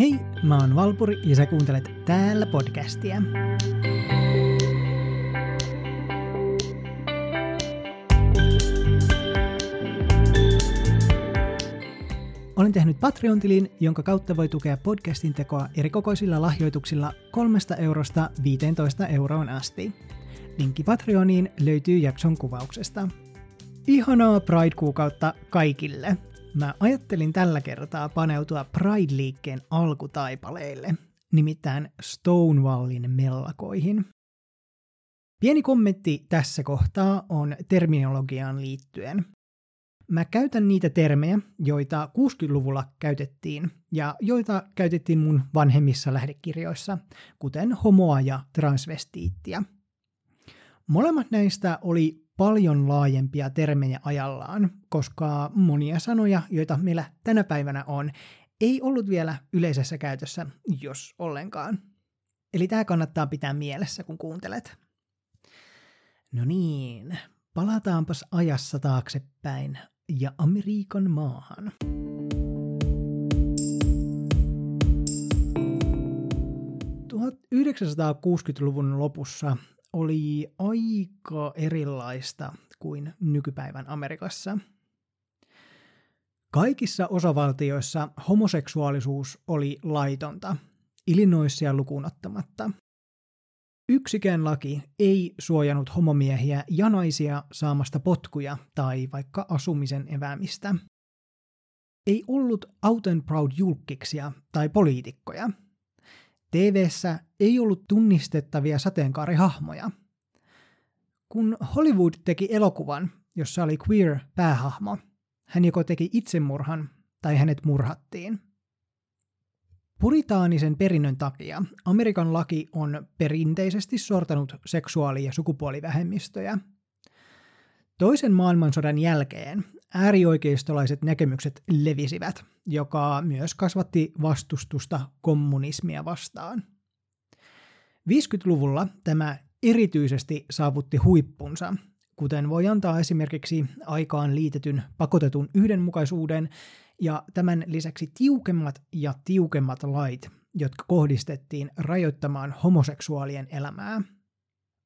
Hei, mä oon Valpuri ja sä kuuntelet täällä podcastia. Olen tehnyt Patreon-tilin, jonka kautta voi tukea podcastin tekoa eri kokoisilla lahjoituksilla 3 eurosta 15 euroon asti. Linkki Patreoniin löytyy jakson kuvauksesta. Ihanaa Pride-kuukautta kaikille! Mä ajattelin tällä kertaa paneutua Pride-liikkeen alkutaipaleille, nimittäin Stonewallin mellakoihin. Pieni kommentti tässä kohtaa on terminologiaan liittyen. Mä käytän niitä termejä, joita 60-luvulla käytettiin ja joita käytettiin mun vanhemmissa lähdekirjoissa, kuten homoa ja transvestiittiä. Molemmat näistä oli paljon laajempia termejä ajallaan, koska monia sanoja, joita meillä tänä päivänä on, ei ollut vielä yleisessä käytössä, jos ollenkaan. Eli tämä kannattaa pitää mielessä, kun kuuntelet. No niin, palataanpas ajassa taaksepäin ja Amerikan maahan. luvun lopussa oli aika erilaista kuin nykypäivän Amerikassa. Kaikissa osavaltioissa homoseksuaalisuus oli laitonta, Illinoisia lukuun ottamatta. Yksikään laki ei suojannut homomiehiä ja naisia saamasta potkuja tai vaikka asumisen eväämistä. Ei ollut out and proud julkkiksia tai poliitikkoja – TVssä ei ollut tunnistettavia sateenkaarihahmoja. Kun Hollywood teki elokuvan, jossa oli queer päähahmo, hän joko teki itsemurhan tai hänet murhattiin. Puritaanisen perinnön takia Amerikan laki on perinteisesti sortanut seksuaali- ja sukupuolivähemmistöjä. Toisen maailmansodan jälkeen äärioikeistolaiset näkemykset levisivät, joka myös kasvatti vastustusta kommunismia vastaan. 50-luvulla tämä erityisesti saavutti huippunsa, kuten voi antaa esimerkiksi aikaan liitetyn pakotetun yhdenmukaisuuden ja tämän lisäksi tiukemmat ja tiukemmat lait, jotka kohdistettiin rajoittamaan homoseksuaalien elämää –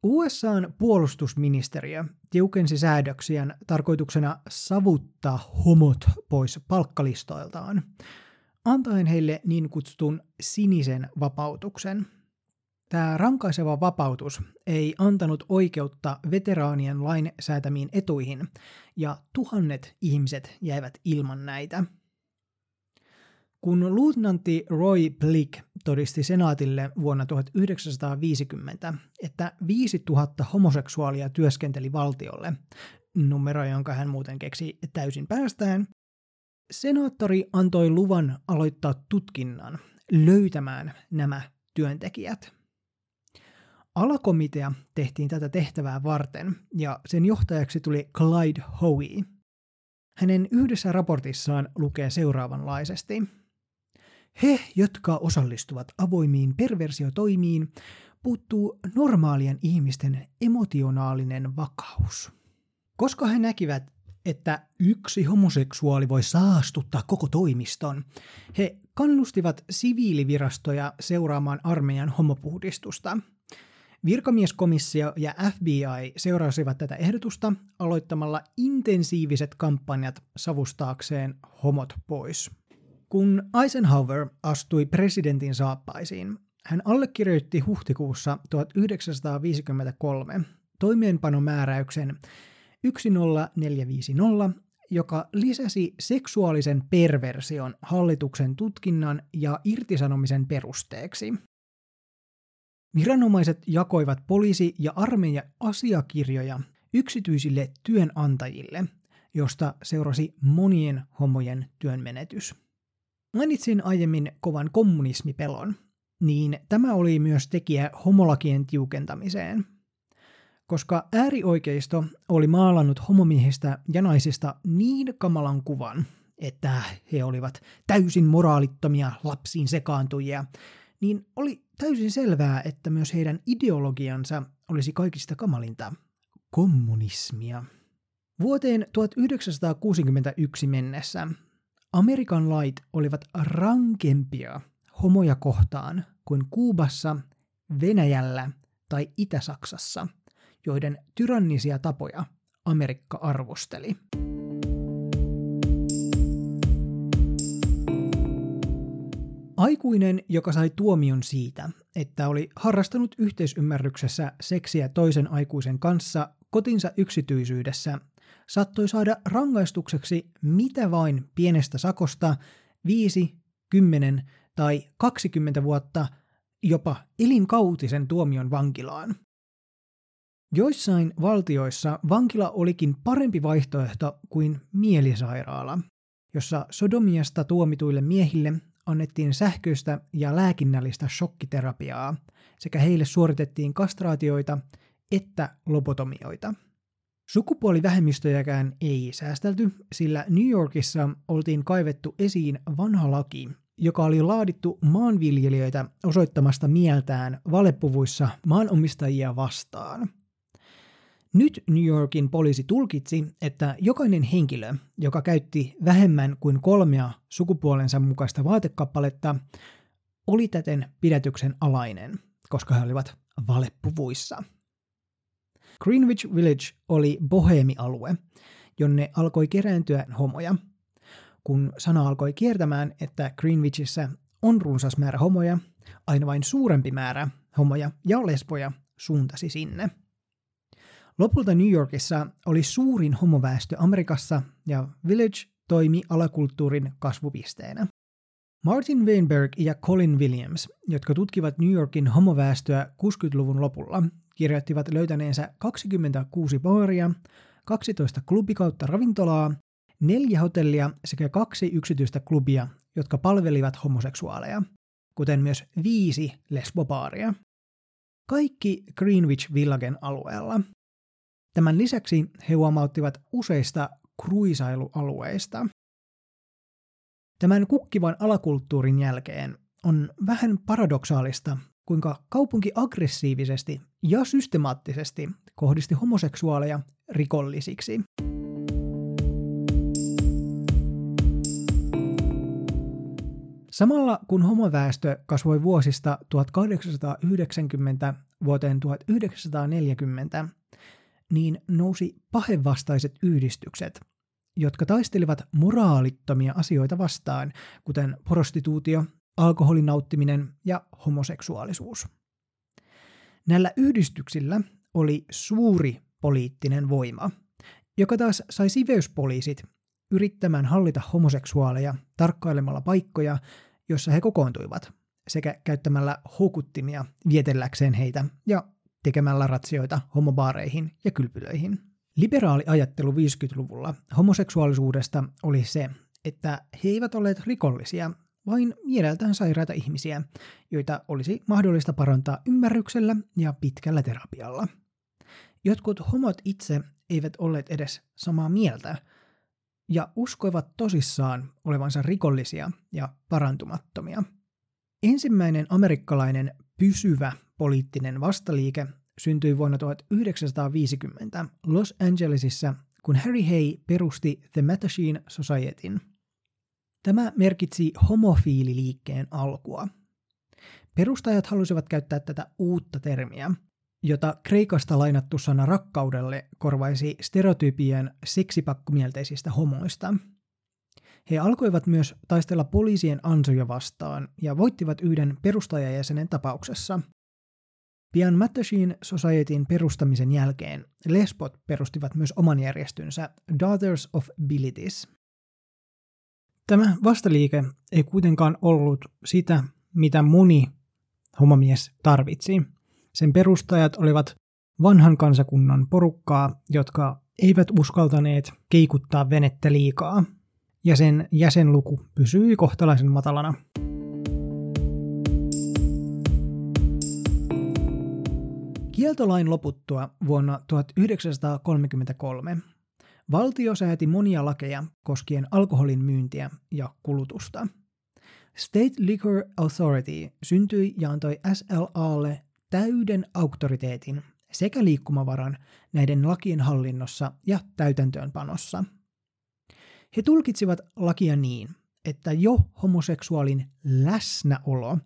USAn puolustusministeriö tiukensi säädöksiään tarkoituksena savuttaa homot pois palkkalistoiltaan, antaen heille niin kutsutun sinisen vapautuksen. Tämä rankaiseva vapautus ei antanut oikeutta veteraanien lain säätämiin etuihin, ja tuhannet ihmiset jäivät ilman näitä – kun luutnantti Roy Blick todisti senaatille vuonna 1950, että 5000 homoseksuaalia työskenteli valtiolle, numero jonka hän muuten keksi täysin päästään, senaattori antoi luvan aloittaa tutkinnan löytämään nämä työntekijät. Alakomitea tehtiin tätä tehtävää varten ja sen johtajaksi tuli Clyde Howe. Hänen yhdessä raportissaan lukee seuraavanlaisesti – he, jotka osallistuvat avoimiin perversiotoimiin, puuttuu normaalien ihmisten emotionaalinen vakaus. Koska he näkivät, että yksi homoseksuaali voi saastuttaa koko toimiston, he kannustivat siviilivirastoja seuraamaan armeijan homopuhdistusta. Virkamieskomissio ja FBI seurasivat tätä ehdotusta aloittamalla intensiiviset kampanjat savustaakseen homot pois. Kun Eisenhower astui presidentin saappaisiin, hän allekirjoitti huhtikuussa 1953 toimeenpanomääräyksen 10450, joka lisäsi seksuaalisen perversion hallituksen tutkinnan ja irtisanomisen perusteeksi. Viranomaiset jakoivat poliisi- ja armeija asiakirjoja yksityisille työnantajille, josta seurasi monien homojen työnmenetys. Mainitsin aiemmin kovan kommunismipelon, niin tämä oli myös tekijä homolakien tiukentamiseen. Koska äärioikeisto oli maalannut homomiehistä ja naisista niin kamalan kuvan, että he olivat täysin moraalittomia lapsiin sekaantujia, niin oli täysin selvää, että myös heidän ideologiansa olisi kaikista kamalinta kommunismia. Vuoteen 1961 mennessä Amerikan lait olivat rankempia homoja kohtaan kuin Kuubassa, Venäjällä tai Itä-Saksassa, joiden tyrannisia tapoja Amerikka arvosteli. Aikuinen, joka sai tuomion siitä, että oli harrastanut yhteisymmärryksessä seksiä toisen aikuisen kanssa kotinsa yksityisyydessä, saattoi saada rangaistukseksi mitä vain pienestä sakosta 5, 10 tai 20 vuotta jopa elinkautisen tuomion vankilaan. Joissain valtioissa vankila olikin parempi vaihtoehto kuin mielisairaala, jossa sodomiasta tuomituille miehille annettiin sähköistä ja lääkinnällistä shokkiterapiaa sekä heille suoritettiin kastraatioita että lobotomioita. Sukupuolivähemmistöjäkään ei säästelty, sillä New Yorkissa oltiin kaivettu esiin vanha laki, joka oli laadittu maanviljelijöitä osoittamasta mieltään valepuvuissa maanomistajia vastaan. Nyt New Yorkin poliisi tulkitsi, että jokainen henkilö, joka käytti vähemmän kuin kolmea sukupuolensa mukaista vaatekappaletta, oli täten pidätyksen alainen, koska he olivat valepuvuissa. Greenwich Village oli boheemialue, jonne alkoi kerääntyä homoja. Kun sana alkoi kiertämään, että Greenwichissä on runsas määrä homoja, aina vain suurempi määrä homoja ja lesboja suuntasi sinne. Lopulta New Yorkissa oli suurin homoväestö Amerikassa ja Village toimi alakulttuurin kasvupisteenä. Martin Weinberg ja Colin Williams, jotka tutkivat New Yorkin homoväestöä 60-luvun lopulla, kirjoittivat löytäneensä 26 baaria, 12 klubikautta ravintolaa, neljä hotellia sekä kaksi yksityistä klubia, jotka palvelivat homoseksuaaleja, kuten myös viisi lesbobaaria. Kaikki Greenwich Villagen alueella. Tämän lisäksi he huomauttivat useista kruisailualueista. Tämän kukkivan alakulttuurin jälkeen on vähän paradoksaalista, kuinka kaupunki aggressiivisesti ja systemaattisesti kohdisti homoseksuaaleja rikollisiksi. Samalla kun homoväestö kasvoi vuosista 1890 vuoteen 1940, niin nousi pahevastaiset yhdistykset, jotka taistelivat moraalittomia asioita vastaan, kuten prostituutio, alkoholin nauttiminen ja homoseksuaalisuus. Näillä yhdistyksillä oli suuri poliittinen voima, joka taas sai siveyspoliisit yrittämään hallita homoseksuaaleja tarkkailemalla paikkoja, joissa he kokoontuivat, sekä käyttämällä houkuttimia vietelläkseen heitä ja tekemällä ratsioita homobaareihin ja kylpylöihin. Liberaali ajattelu 50-luvulla homoseksuaalisuudesta oli se, että he eivät olleet rikollisia, vain mieleltään sairaita ihmisiä, joita olisi mahdollista parantaa ymmärryksellä ja pitkällä terapialla. Jotkut homot itse eivät olleet edes samaa mieltä ja uskoivat tosissaan olevansa rikollisia ja parantumattomia. Ensimmäinen amerikkalainen pysyvä poliittinen vastaliike syntyi vuonna 1950 Los Angelesissa, kun Harry Hay perusti The Mattachine Societyn – Tämä merkitsi homofiililiikkeen alkua. Perustajat halusivat käyttää tätä uutta termiä, jota Kreikasta lainattu sana rakkaudelle korvaisi stereotypien seksipakkomielteisistä homoista. He alkoivat myös taistella poliisien ansoja vastaan ja voittivat yhden perustajajäsenen tapauksessa. Pian Mattachine Societyn perustamisen jälkeen lesbot perustivat myös oman järjestönsä Daughters of Bilitis – Tämä vastaliike ei kuitenkaan ollut sitä, mitä moni homomies tarvitsi. Sen perustajat olivat vanhan kansakunnan porukkaa, jotka eivät uskaltaneet keikuttaa venettä liikaa, ja sen jäsenluku pysyi kohtalaisen matalana. Kieltolain loputtua vuonna 1933 Valtio sääti monia lakeja koskien alkoholin myyntiä ja kulutusta. State Liquor Authority syntyi ja antoi SLAlle täyden auktoriteetin sekä liikkumavaran näiden lakien hallinnossa ja täytäntöönpanossa. He tulkitsivat lakia niin, että jo homoseksuaalin läsnäolo,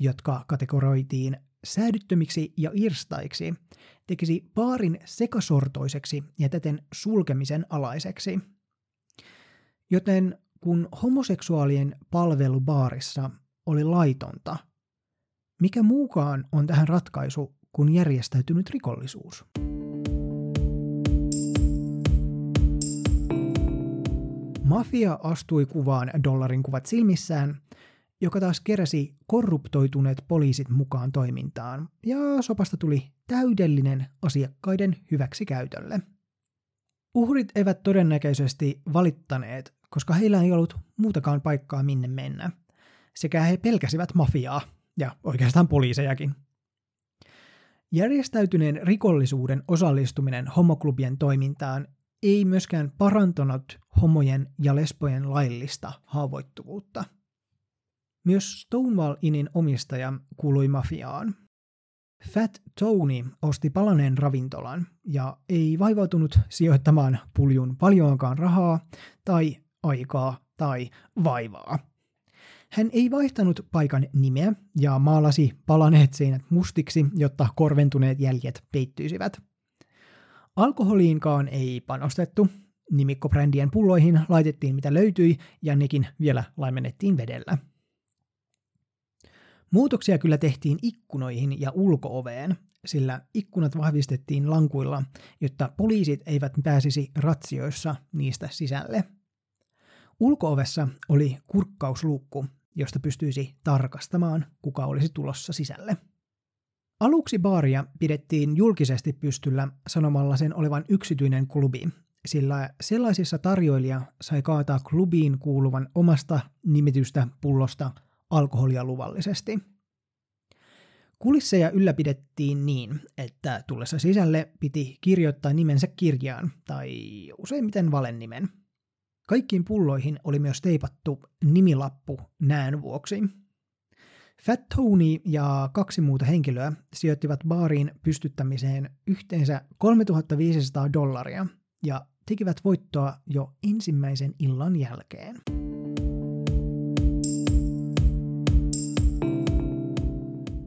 jotka kategoroitiin säädyttömiksi ja irstaiksi, tekisi paarin sekasortoiseksi ja täten sulkemisen alaiseksi. Joten kun homoseksuaalien palvelu baarissa oli laitonta, mikä muukaan on tähän ratkaisu kuin järjestäytynyt rikollisuus? Mafia astui kuvaan dollarin kuvat silmissään, joka taas keräsi korruptoituneet poliisit mukaan toimintaan, ja sopasta tuli täydellinen asiakkaiden hyväksikäytölle. Uhrit eivät todennäköisesti valittaneet, koska heillä ei ollut muutakaan paikkaa minne mennä, sekä he pelkäsivät mafiaa, ja oikeastaan poliisejakin. Järjestäytyneen rikollisuuden osallistuminen homoklubien toimintaan ei myöskään parantanut homojen ja lesbojen laillista haavoittuvuutta. Myös Stonewall Innin omistaja kuului mafiaan. Fat Tony osti palaneen ravintolan ja ei vaivautunut sijoittamaan puljun paljoakaan rahaa tai aikaa tai vaivaa. Hän ei vaihtanut paikan nimeä ja maalasi palaneet seinät mustiksi, jotta korventuneet jäljet peittyisivät. Alkoholiinkaan ei panostettu. Nimikkobrändien pulloihin laitettiin mitä löytyi ja nekin vielä laimennettiin vedellä. Muutoksia kyllä tehtiin ikkunoihin ja ulkooveen, sillä ikkunat vahvistettiin lankuilla, jotta poliisit eivät pääsisi ratsioissa niistä sisälle. Ulkoovessa oli kurkkausluukku, josta pystyisi tarkastamaan, kuka olisi tulossa sisälle. Aluksi baaria pidettiin julkisesti pystyllä sanomalla sen olevan yksityinen klubi, sillä sellaisissa tarjoilija sai kaataa klubiin kuuluvan omasta nimitystä pullosta alkoholia luvallisesti. Kulisseja ylläpidettiin niin, että tullessa sisälle piti kirjoittaa nimensä kirjaan tai useimmiten valenimen. Kaikkiin pulloihin oli myös teipattu nimilappu näön vuoksi. Fat Tony ja kaksi muuta henkilöä sijoittivat baariin pystyttämiseen yhteensä 3500 dollaria ja tekivät voittoa jo ensimmäisen illan jälkeen.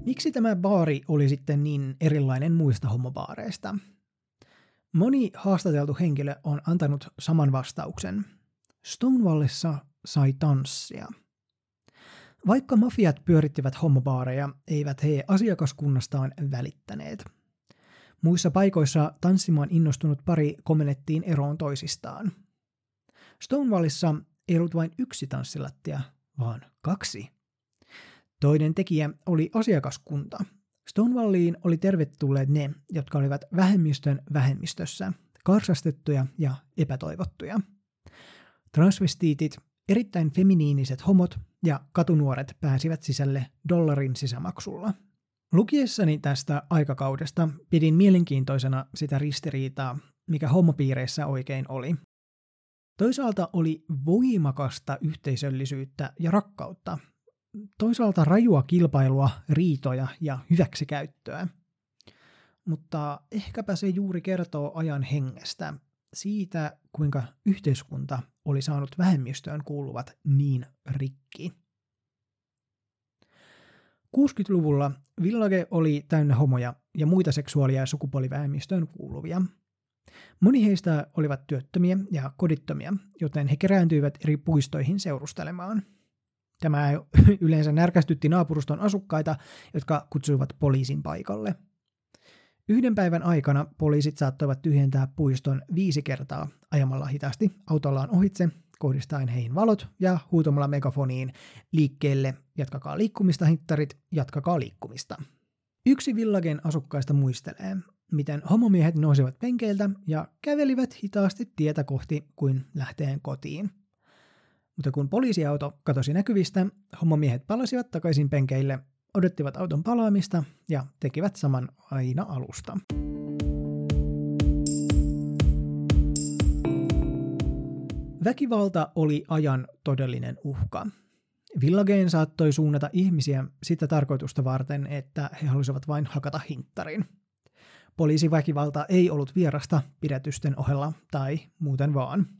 Miksi tämä baari oli sitten niin erilainen muista homobaareista? Moni haastateltu henkilö on antanut saman vastauksen. Stonewallissa sai tanssia. Vaikka mafiat pyörittivät homobaareja, eivät he asiakaskunnastaan välittäneet. Muissa paikoissa tanssimaan innostunut pari komennettiin eroon toisistaan. Stonewallissa ei ollut vain yksi tanssilattia, vaan kaksi. Toinen tekijä oli asiakaskunta. Stonewalliin oli tervetulleet ne, jotka olivat vähemmistön vähemmistössä, karsastettuja ja epätoivottuja. Transvestiitit, erittäin feminiiniset homot ja katunuoret pääsivät sisälle dollarin sisämaksulla. Lukiessani tästä aikakaudesta pidin mielenkiintoisena sitä ristiriitaa, mikä homopiireissä oikein oli. Toisaalta oli voimakasta yhteisöllisyyttä ja rakkautta, toisaalta rajua kilpailua, riitoja ja hyväksikäyttöä. Mutta ehkäpä se juuri kertoo ajan hengestä, siitä kuinka yhteiskunta oli saanut vähemmistöön kuuluvat niin rikki. 60-luvulla Village oli täynnä homoja ja muita seksuaalia ja sukupuolivähemmistöön kuuluvia. Moni heistä olivat työttömiä ja kodittomia, joten he kerääntyivät eri puistoihin seurustelemaan – Tämä yleensä närkästytti naapuruston asukkaita, jotka kutsuivat poliisin paikalle. Yhden päivän aikana poliisit saattoivat tyhjentää puiston viisi kertaa ajamalla hitaasti autollaan ohitse, kohdistaen heihin valot ja huutamalla megafoniin liikkeelle jatkakaa liikkumista hittarit, jatkakaa liikkumista. Yksi villagen asukkaista muistelee, miten homomiehet nousivat penkeiltä ja kävelivät hitaasti tietä kohti kuin lähteen kotiin – mutta kun poliisiauto katosi näkyvistä, hommomiehet palasivat takaisin penkeille, odottivat auton palaamista ja tekivät saman aina alusta. Väkivalta oli ajan todellinen uhka. Villageen saattoi suunnata ihmisiä sitä tarkoitusta varten, että he halusivat vain hakata hinttarin. Poliisiväkivalta ei ollut vierasta pidätysten ohella tai muuten vaan –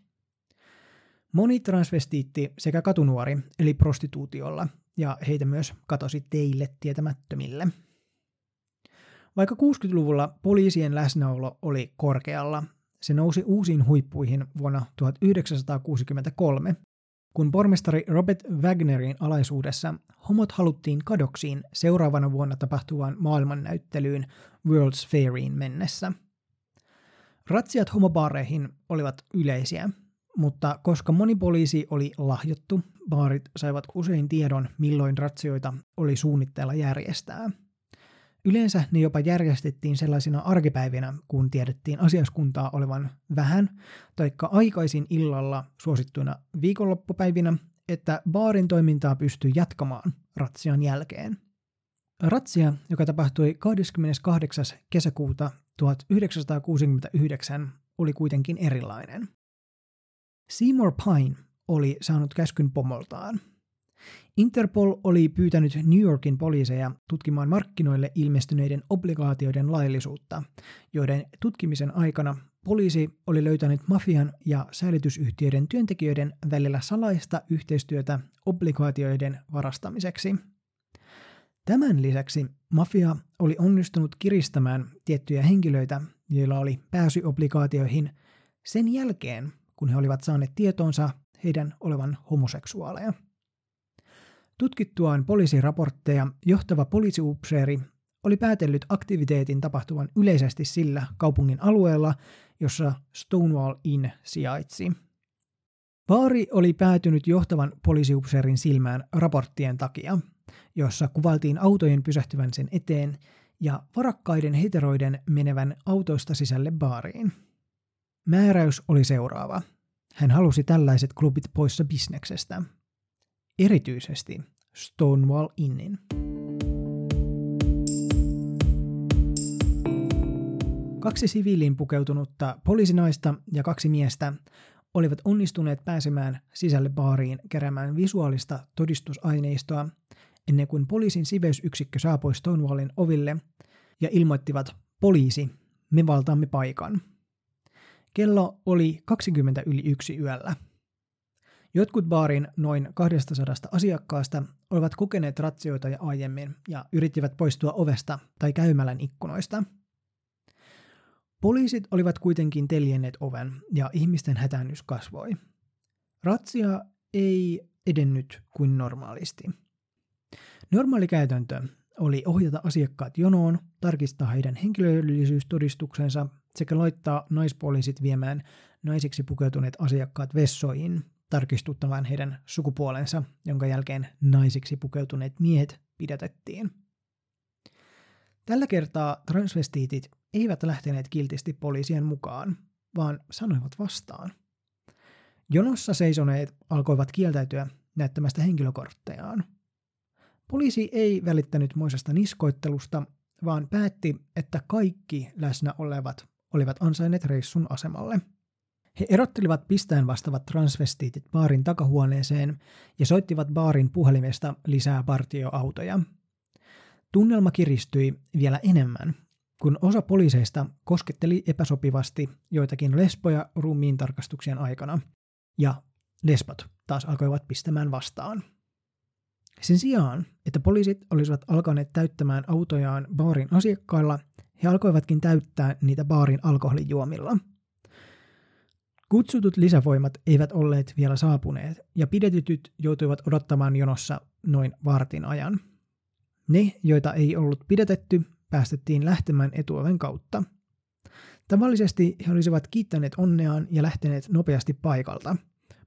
Moni transvestiitti sekä katunuori eli prostituutiolla, ja heitä myös katosi teille tietämättömille. Vaikka 60-luvulla poliisien läsnäolo oli korkealla, se nousi uusiin huippuihin vuonna 1963, kun pormestari Robert Wagnerin alaisuudessa homot haluttiin kadoksiin seuraavana vuonna tapahtuvaan maailmannäyttelyyn World's Fairiin mennessä. Ratsiat homobaareihin olivat yleisiä, mutta koska moni poliisi oli lahjottu, baarit saivat usein tiedon, milloin ratsioita oli suunnitteilla järjestää – Yleensä ne jopa järjestettiin sellaisina arkipäivinä, kun tiedettiin asiaskuntaa olevan vähän, taikka aikaisin illalla suosittuina viikonloppupäivinä, että baarin toimintaa pystyi jatkamaan ratsian jälkeen. Ratsia, joka tapahtui 28. kesäkuuta 1969, oli kuitenkin erilainen. Seymour Pine oli saanut käskyn pomoltaan – Interpol oli pyytänyt New Yorkin poliiseja tutkimaan markkinoille ilmestyneiden obligaatioiden laillisuutta, joiden tutkimisen aikana poliisi oli löytänyt mafian ja säilytysyhtiöiden työntekijöiden välillä salaista yhteistyötä obligaatioiden varastamiseksi. Tämän lisäksi mafia oli onnistunut kiristämään tiettyjä henkilöitä, joilla oli pääsy obligaatioihin sen jälkeen, kun he olivat saaneet tietoonsa heidän olevan homoseksuaaleja. Tutkittuaan poliisiraportteja johtava poliisiupseeri oli päätellyt aktiviteetin tapahtuvan yleisesti sillä kaupungin alueella, jossa Stonewall Inn sijaitsi. Vaari oli päätynyt johtavan poliisiupseerin silmään raporttien takia, jossa kuvaltiin autojen pysähtyvän sen eteen ja varakkaiden heteroiden menevän autoista sisälle baariin. Määräys oli seuraava. Hän halusi tällaiset klubit poissa bisneksestä – erityisesti Stonewall Innin. Kaksi siviiliin pukeutunutta poliisinaista ja kaksi miestä olivat onnistuneet pääsemään sisälle baariin keräämään visuaalista todistusaineistoa ennen kuin poliisin siveysyksikkö saapui Stonewallin oville ja ilmoittivat poliisi, me valtaamme paikan. Kello oli 20 yli yksi yöllä – Jotkut baarin noin 200 asiakkaasta olivat kokeneet ratsioita ja aiemmin ja yrittivät poistua ovesta tai käymälän ikkunoista. Poliisit olivat kuitenkin teljenneet oven ja ihmisten hätäännys kasvoi. Ratsia ei edennyt kuin normaalisti. Normaali käytäntö oli ohjata asiakkaat jonoon, tarkistaa heidän henkilöllisyystodistuksensa sekä laittaa naispoliisit viemään naisiksi pukeutuneet asiakkaat vessoihin tarkistuttamaan heidän sukupuolensa, jonka jälkeen naisiksi pukeutuneet miehet pidätettiin. Tällä kertaa transvestiitit eivät lähteneet kiltisti poliisien mukaan, vaan sanoivat vastaan. Jonossa seisoneet alkoivat kieltäytyä näyttämästä henkilökorttejaan. Poliisi ei välittänyt moisesta niskoittelusta, vaan päätti, että kaikki läsnä olevat olivat ansainneet reissun asemalle – he erottelivat pistäen vastaavat transvestiitit baarin takahuoneeseen ja soittivat baarin puhelimesta lisää partioautoja. Tunnelma kiristyi vielä enemmän, kun osa poliiseista kosketteli epäsopivasti joitakin lesboja ruumiin tarkastuksien aikana, ja lesbot taas alkoivat pistämään vastaan. Sen sijaan, että poliisit olisivat alkaneet täyttämään autojaan baarin asiakkailla, he alkoivatkin täyttää niitä baarin alkoholijuomilla – Kutsutut lisävoimat eivät olleet vielä saapuneet, ja pidetytyt joutuivat odottamaan jonossa noin vartin ajan. Ne, joita ei ollut pidetetty, päästettiin lähtemään etuoven kautta. Tavallisesti he olisivat kiittäneet onneaan ja lähteneet nopeasti paikalta,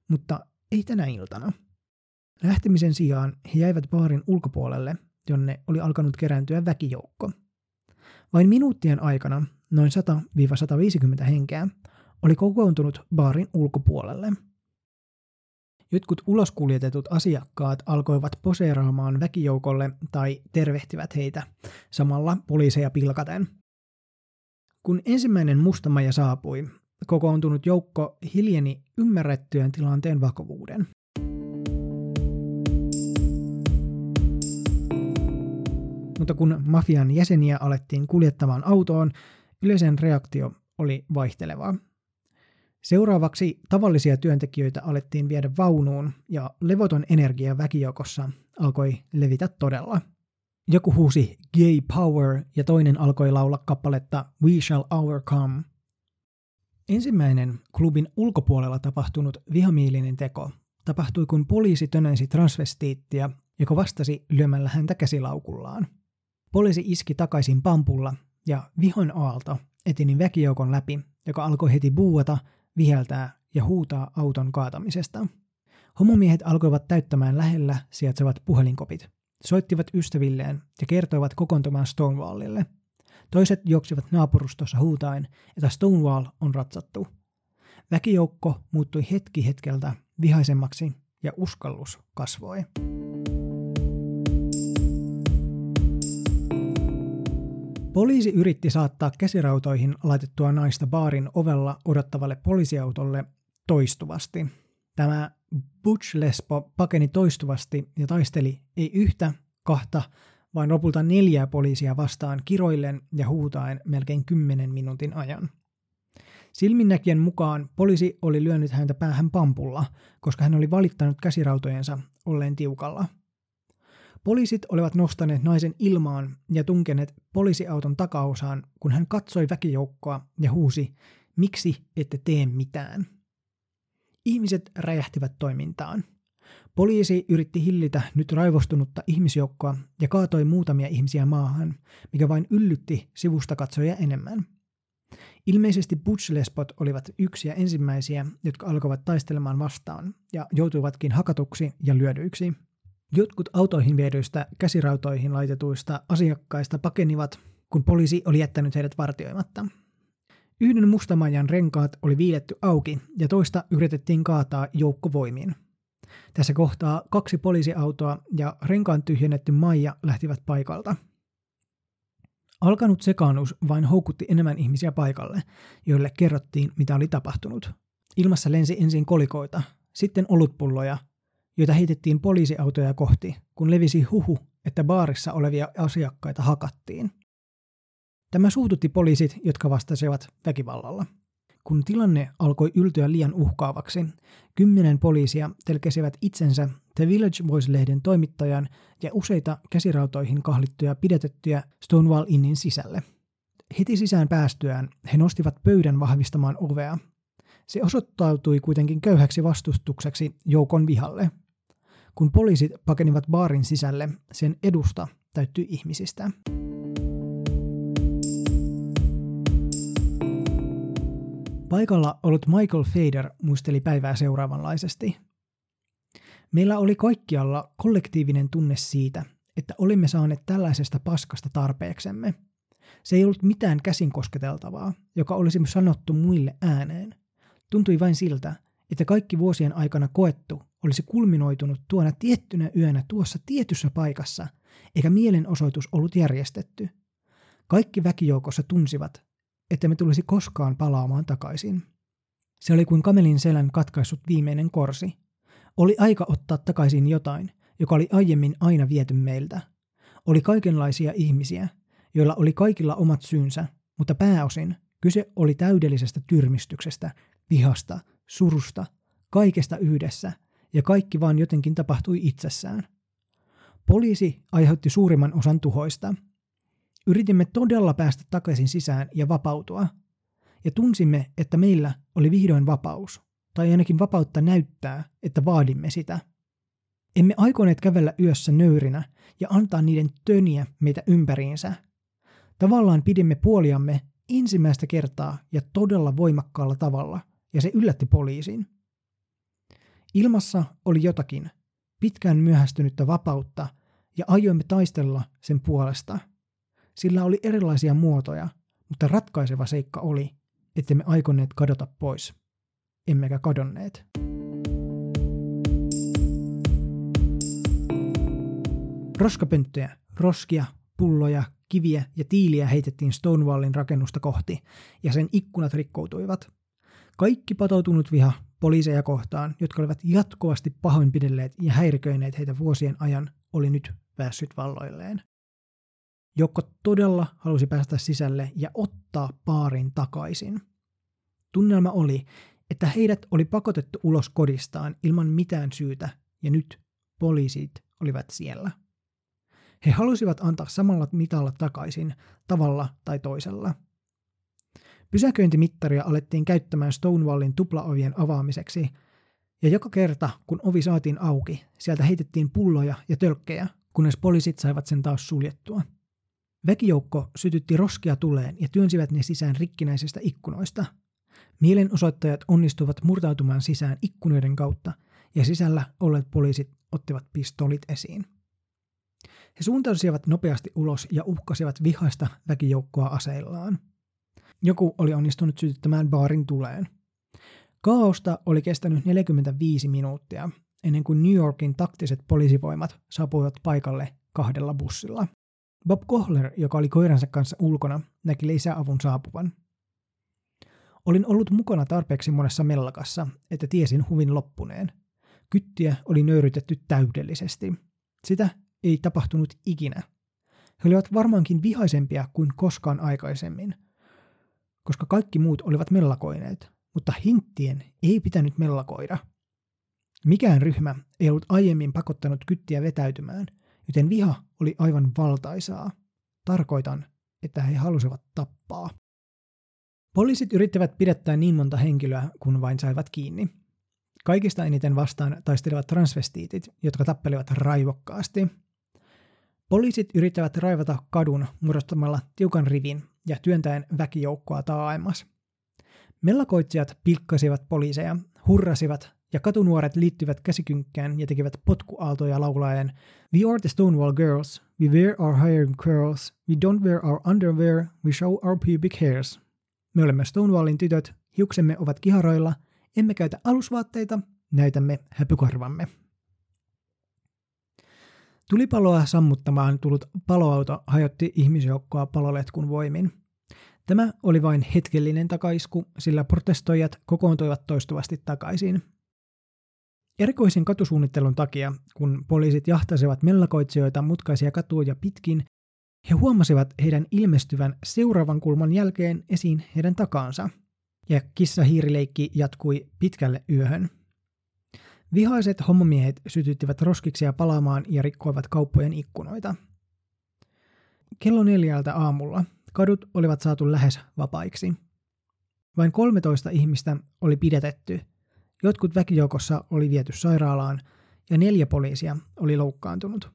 mutta ei tänä iltana. Lähtemisen sijaan he jäivät baarin ulkopuolelle, jonne oli alkanut kerääntyä väkijoukko. Vain minuuttien aikana noin 100-150 henkeä oli kokoontunut baarin ulkopuolelle. Jotkut uloskuljetetut asiakkaat alkoivat poseeraamaan väkijoukolle tai tervehtivät heitä, samalla poliiseja pilkaten. Kun ensimmäinen mustamaja saapui, kokoontunut joukko hiljeni ymmärrettyjen tilanteen vakavuuden. Mutta kun mafian jäseniä alettiin kuljettamaan autoon, yleisen reaktio oli vaihteleva. Seuraavaksi tavallisia työntekijöitä alettiin viedä vaunuun ja levoton energia väkijoukossa alkoi levitä todella. Joku huusi Gay Power ja toinen alkoi laulaa kappaletta We Shall Overcome. Ensimmäinen klubin ulkopuolella tapahtunut vihamielinen teko tapahtui, kun poliisi tönäisi transvestiittia, joka vastasi lyömällä häntä käsilaukullaan. Poliisi iski takaisin pampulla ja vihon aalto etini väkijoukon läpi, joka alkoi heti buuata, viheltää ja huutaa auton kaatamisesta. Homomiehet alkoivat täyttämään lähellä sijaitsevat puhelinkopit, soittivat ystävilleen ja kertoivat kokoontumaan Stonewallille. Toiset juoksivat naapurustossa huutaen, että Stonewall on ratsattu. Väkijoukko muuttui hetki hetkeltä vihaisemmaksi ja uskallus kasvoi. Poliisi yritti saattaa käsirautoihin laitettua naista baarin ovella odottavalle poliisiautolle toistuvasti. Tämä Butch Lesbo pakeni toistuvasti ja taisteli ei yhtä, kahta, vaan lopulta neljää poliisia vastaan kiroillen ja huutaen melkein kymmenen minuutin ajan. Silminnäkijän mukaan poliisi oli lyönyt häntä päähän pampulla, koska hän oli valittanut käsirautojensa olleen tiukalla – Poliisit olivat nostaneet naisen ilmaan ja tunkeneet poliisiauton takaosaan, kun hän katsoi väkijoukkoa ja huusi, miksi ette tee mitään. Ihmiset räjähtivät toimintaan. Poliisi yritti hillitä nyt raivostunutta ihmisjoukkoa ja kaatoi muutamia ihmisiä maahan, mikä vain yllytti sivusta katsoja enemmän. Ilmeisesti Butch-lesbot olivat yksiä ensimmäisiä, jotka alkoivat taistelemaan vastaan ja joutuivatkin hakatuksi ja lyödyiksi – Jotkut autoihin viedyistä käsirautoihin laitetuista asiakkaista pakenivat, kun poliisi oli jättänyt heidät vartioimatta. Yhden mustamajan renkaat oli viiletty auki ja toista yritettiin kaataa joukkovoimiin. Tässä kohtaa kaksi poliisiautoa ja renkaan tyhjennetty Maija lähtivät paikalta. Alkanut sekaannus vain houkutti enemmän ihmisiä paikalle, joille kerrottiin, mitä oli tapahtunut. Ilmassa lensi ensin kolikoita, sitten olutpulloja joita heitettiin poliisiautoja kohti, kun levisi huhu, että baarissa olevia asiakkaita hakattiin. Tämä suututti poliisit, jotka vastasivat väkivallalla. Kun tilanne alkoi yltyä liian uhkaavaksi, kymmenen poliisia telkesivät itsensä The Village Voice-lehden toimittajan ja useita käsirautoihin kahlittuja pidätettyjä Stonewall Innin sisälle. Heti sisään päästyään he nostivat pöydän vahvistamaan ovea. Se osoittautui kuitenkin köyhäksi vastustukseksi joukon vihalle – kun poliisit pakenivat baarin sisälle, sen edusta täyttyi ihmisistä. Paikalla ollut Michael Fader muisteli päivää seuraavanlaisesti. Meillä oli kaikkialla kollektiivinen tunne siitä, että olimme saaneet tällaisesta paskasta tarpeeksemme. Se ei ollut mitään käsin kosketeltavaa, joka olisi sanottu muille ääneen. Tuntui vain siltä, että kaikki vuosien aikana koettu olisi kulminoitunut tuona tiettynä yönä tuossa tietyssä paikassa, eikä mielenosoitus ollut järjestetty. Kaikki väkijoukossa tunsivat, että me tulisi koskaan palaamaan takaisin. Se oli kuin kamelin selän katkaissut viimeinen korsi. Oli aika ottaa takaisin jotain, joka oli aiemmin aina viety meiltä. Oli kaikenlaisia ihmisiä, joilla oli kaikilla omat syynsä, mutta pääosin kyse oli täydellisestä tyrmistyksestä, vihasta, surusta, kaikesta yhdessä, ja kaikki vaan jotenkin tapahtui itsessään. Poliisi aiheutti suurimman osan tuhoista. Yritimme todella päästä takaisin sisään ja vapautua. Ja tunsimme, että meillä oli vihdoin vapaus, tai ainakin vapautta näyttää, että vaadimme sitä. Emme aikoneet kävellä yössä nöyrinä ja antaa niiden töniä meitä ympäriinsä. Tavallaan pidimme puoliamme ensimmäistä kertaa ja todella voimakkaalla tavalla, ja se yllätti poliisin. Ilmassa oli jotakin, pitkään myöhästynyttä vapautta, ja aioimme taistella sen puolesta. Sillä oli erilaisia muotoja, mutta ratkaiseva seikka oli, että me aikoneet kadota pois. Emmekä kadonneet. Roskapönttöjä, roskia, pulloja, kiviä ja tiiliä heitettiin Stonewallin rakennusta kohti, ja sen ikkunat rikkoutuivat. Kaikki patoutunut viha poliiseja kohtaan, jotka olivat jatkuvasti pahoinpidelleet ja häiriköineet heitä vuosien ajan, oli nyt päässyt valloilleen. Jokko todella halusi päästä sisälle ja ottaa paarin takaisin. Tunnelma oli, että heidät oli pakotettu ulos kodistaan ilman mitään syytä ja nyt poliisit olivat siellä. He halusivat antaa samalla mitalla takaisin, tavalla tai toisella. Pysäköintimittaria alettiin käyttämään Stonewallin tuplaovien avaamiseksi, ja joka kerta, kun ovi saatiin auki, sieltä heitettiin pulloja ja tölkkejä, kunnes poliisit saivat sen taas suljettua. Väkijoukko sytytti roskia tuleen ja työnsivät ne sisään rikkinäisistä ikkunoista. Mielenosoittajat onnistuivat murtautumaan sisään ikkunoiden kautta, ja sisällä olleet poliisit ottivat pistolit esiin. He suuntausivat nopeasti ulos ja uhkasivat vihaista väkijoukkoa aseillaan. Joku oli onnistunut sytyttämään baarin tuleen. Kaaosta oli kestänyt 45 minuuttia, ennen kuin New Yorkin taktiset poliisivoimat saapuivat paikalle kahdella bussilla. Bob Kohler, joka oli koiransa kanssa ulkona, näki lisäavun saapuvan. Olin ollut mukana tarpeeksi monessa mellakassa, että tiesin huvin loppuneen. Kyttiä oli nöyrytetty täydellisesti. Sitä ei tapahtunut ikinä. He olivat varmaankin vihaisempia kuin koskaan aikaisemmin, koska kaikki muut olivat mellakoineet, mutta hinttien ei pitänyt mellakoida. Mikään ryhmä ei ollut aiemmin pakottanut kyttiä vetäytymään, joten viha oli aivan valtaisaa. Tarkoitan, että he halusivat tappaa. Poliisit yrittävät pidättää niin monta henkilöä, kun vain saivat kiinni. Kaikista eniten vastaan taistelevat transvestiitit, jotka tappelivat raivokkaasti. Poliisit yrittävät raivata kadun muodostamalla tiukan rivin ja työntäen väkijoukkoa taaemmas. Mellakoitsijat pilkkasivat poliiseja, hurrasivat ja katunuoret liittyvät käsikynkkään ja tekivät potkuaaltoja laulaen We are the Stonewall Girls, we wear our hair in curls, we don't wear our underwear, we show our pubic hairs. Me olemme Stonewallin tytöt, hiuksemme ovat kiharoilla, emme käytä alusvaatteita, näytämme häpykarvamme. Tulipaloa sammuttamaan tullut paloauto hajotti ihmisjoukkoa paloletkun voimin. Tämä oli vain hetkellinen takaisku, sillä protestoijat kokoontuivat toistuvasti takaisin. Erikoisen katusuunnittelun takia, kun poliisit jahtasivat mellakoitsijoita mutkaisia katuja pitkin, he huomasivat heidän ilmestyvän seuraavan kulman jälkeen esiin heidän takaansa, ja kissa-hiirileikki jatkui pitkälle yöhön. Vihaiset hommomiehet sytyttivät roskiksia palaamaan ja rikkoivat kauppojen ikkunoita. Kello neljältä aamulla kadut olivat saatu lähes vapaiksi. Vain 13 ihmistä oli pidätetty, jotkut väkijoukossa oli viety sairaalaan ja neljä poliisia oli loukkaantunut.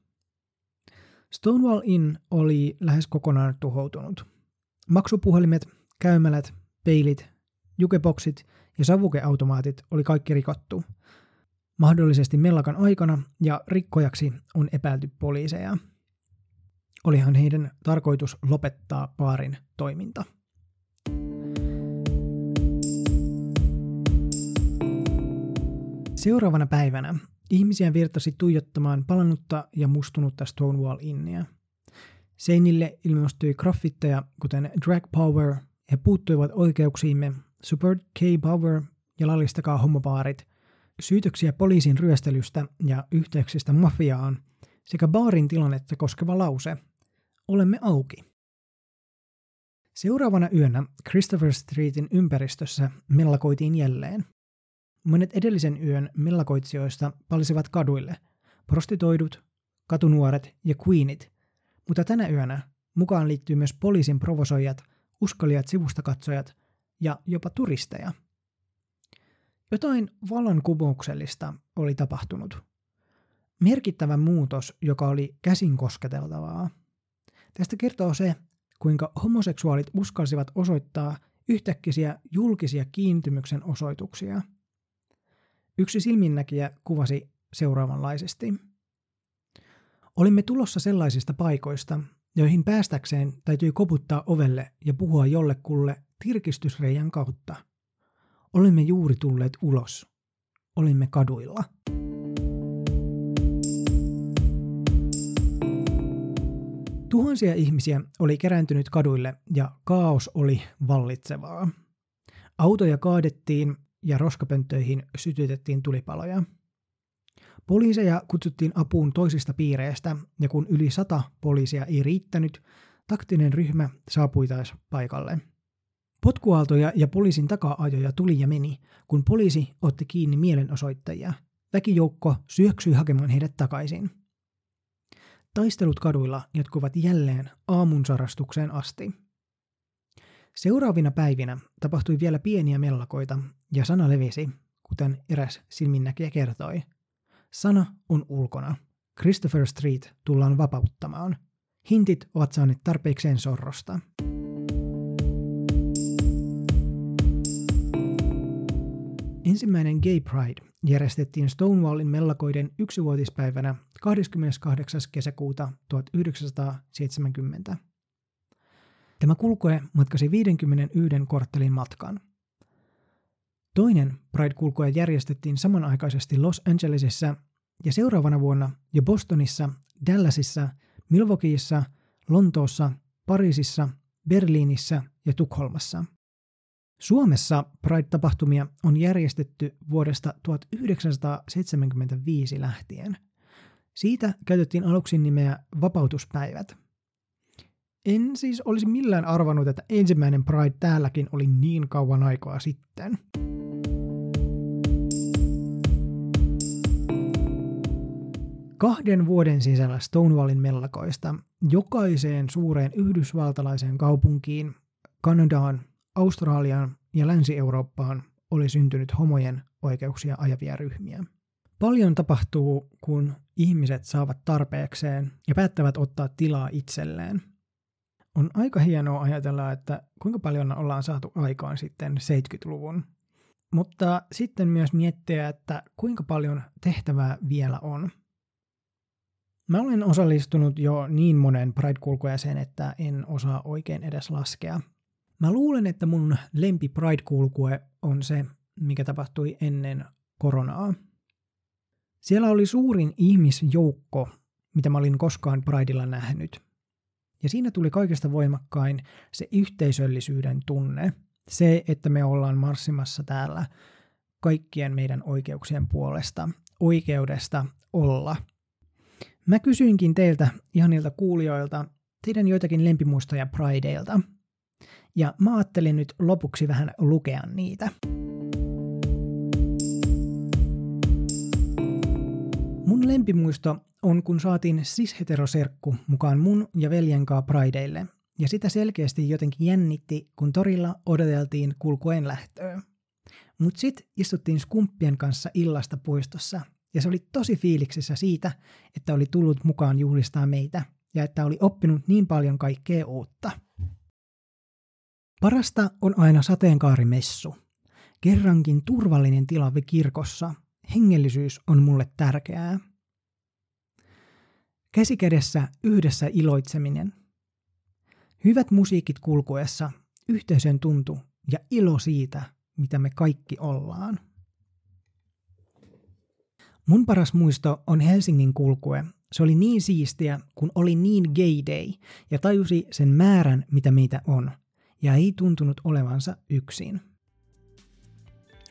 Stonewall Inn oli lähes kokonaan tuhoutunut. Maksupuhelimet, käymälät, peilit, jukeboksit ja savukeautomaatit oli kaikki rikottu – mahdollisesti mellakan aikana ja rikkojaksi on epäilty poliiseja. Olihan heidän tarkoitus lopettaa paarin toiminta. Seuraavana päivänä ihmisiä virtasi tuijottamaan palannutta ja mustunutta Stonewall Innia. Seinille ilmestyi graffitteja, kuten Drag Power, he puuttuivat oikeuksiimme, Support K-Power ja lallistakaa homopaarit – syytöksiä poliisin ryöstelystä ja yhteyksistä mafiaan sekä baarin tilannetta koskeva lause Olemme auki. Seuraavana yönä Christopher Streetin ympäristössä mellakoitiin jälleen. Monet edellisen yön mellakoitsijoista palisivat kaduille, prostitoidut, katunuoret ja queenit, mutta tänä yönä mukaan liittyy myös poliisin provosoijat, uskaliat sivustakatsojat ja jopa turisteja – jotain vallankumouksellista oli tapahtunut. Merkittävä muutos, joka oli käsin kosketeltavaa. Tästä kertoo se, kuinka homoseksuaalit uskalsivat osoittaa yhtäkkisiä julkisia kiintymyksen osoituksia. Yksi silminnäkijä kuvasi seuraavanlaisesti. Olimme tulossa sellaisista paikoista, joihin päästäkseen täytyy koputtaa ovelle ja puhua jollekulle tirkistysreijän kautta – Olimme juuri tulleet ulos. Olimme kaduilla. Tuhansia ihmisiä oli kerääntynyt kaduille ja kaos oli vallitsevaa. Autoja kaadettiin ja roskapönttöihin sytytettiin tulipaloja. Poliiseja kutsuttiin apuun toisista piireistä ja kun yli sata poliisia ei riittänyt, taktinen ryhmä saapui taas paikalle – Potkuaaltoja ja poliisin taka-ajoja tuli ja meni, kun poliisi otti kiinni mielenosoittajia. Väkijoukko syöksyi hakemaan heidät takaisin. Taistelut kaduilla jatkuvat jälleen aamun sarastukseen asti. Seuraavina päivinä tapahtui vielä pieniä mellakoita ja sana levisi, kuten eräs silminnäkijä kertoi. Sana on ulkona. Christopher Street tullaan vapauttamaan. Hintit ovat saaneet tarpeekseen sorrosta. Ensimmäinen Gay Pride järjestettiin Stonewallin mellakoiden yksivuotispäivänä 28. kesäkuuta 1970. Tämä kulkue matkasi 51 korttelin matkan. Toinen Pride-kulkue järjestettiin samanaikaisesti Los Angelesissa ja seuraavana vuonna jo Bostonissa, Dallasissa, Milwaukeeissa, Lontoossa, Pariisissa, Berliinissä ja Tukholmassa – Suomessa Pride-tapahtumia on järjestetty vuodesta 1975 lähtien. Siitä käytettiin aluksi nimeä Vapautuspäivät. En siis olisi millään arvannut, että ensimmäinen Pride täälläkin oli niin kauan aikaa sitten. Kahden vuoden sisällä Stonewallin mellakoista jokaiseen suureen yhdysvaltalaiseen kaupunkiin, Kanadaan, Australiaan ja Länsi-Eurooppaan oli syntynyt homojen oikeuksia ajavia ryhmiä. Paljon tapahtuu, kun ihmiset saavat tarpeekseen ja päättävät ottaa tilaa itselleen. On aika hienoa ajatella, että kuinka paljon ollaan saatu aikaan sitten 70-luvun. Mutta sitten myös miettiä, että kuinka paljon tehtävää vielä on. Mä olen osallistunut jo niin monen Pride-kulkueeseen, että en osaa oikein edes laskea, Mä luulen, että mun lempi Pride-kulkue on se, mikä tapahtui ennen koronaa. Siellä oli suurin ihmisjoukko, mitä mä olin koskaan Pridella nähnyt. Ja siinä tuli kaikesta voimakkain se yhteisöllisyyden tunne. Se, että me ollaan marssimassa täällä kaikkien meidän oikeuksien puolesta, oikeudesta olla. Mä kysyinkin teiltä, ihanilta kuulijoilta, teidän joitakin lempimuistoja Prideilta – ja mä ajattelin nyt lopuksi vähän lukea niitä. Mun lempimuisto on, kun saatiin cis-heteroserkku mukaan mun ja veljen kaa Prideille, ja sitä selkeästi jotenkin jännitti, kun torilla odoteltiin kulkuen lähtöä. Mut sit istuttiin skumppien kanssa illasta puistossa, ja se oli tosi fiiliksissä siitä, että oli tullut mukaan juhlistaa meitä, ja että oli oppinut niin paljon kaikkea uutta – Parasta on aina sateenkaarimessu. Kerrankin turvallinen tila kirkossa. Hengellisyys on mulle tärkeää. Käsikädessä yhdessä iloitseminen. Hyvät musiikit kulkuessa, yhteisön tuntu ja ilo siitä, mitä me kaikki ollaan. Mun paras muisto on Helsingin kulkue. Se oli niin siistiä, kun oli niin gay day ja tajusi sen määrän, mitä meitä on – ja ei tuntunut olevansa yksin.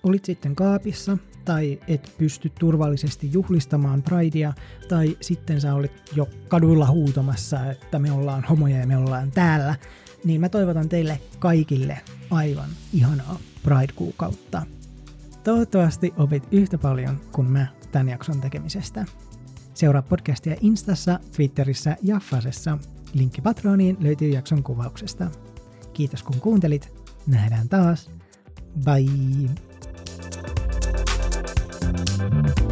Olit sitten kaapissa, tai et pysty turvallisesti juhlistamaan Pridea, tai sitten sä olit jo kaduilla huutamassa, että me ollaan homoja ja me ollaan täällä, niin mä toivotan teille kaikille aivan ihanaa Pride-kuukautta. Toivottavasti opit yhtä paljon kuin mä tämän jakson tekemisestä. Seuraa podcastia Instassa, Twitterissä ja Fasessa. Linkki Patroniin löytyy jakson kuvauksesta. Kiitos kun kuuntelit. Nähdään taas. Bye! thank you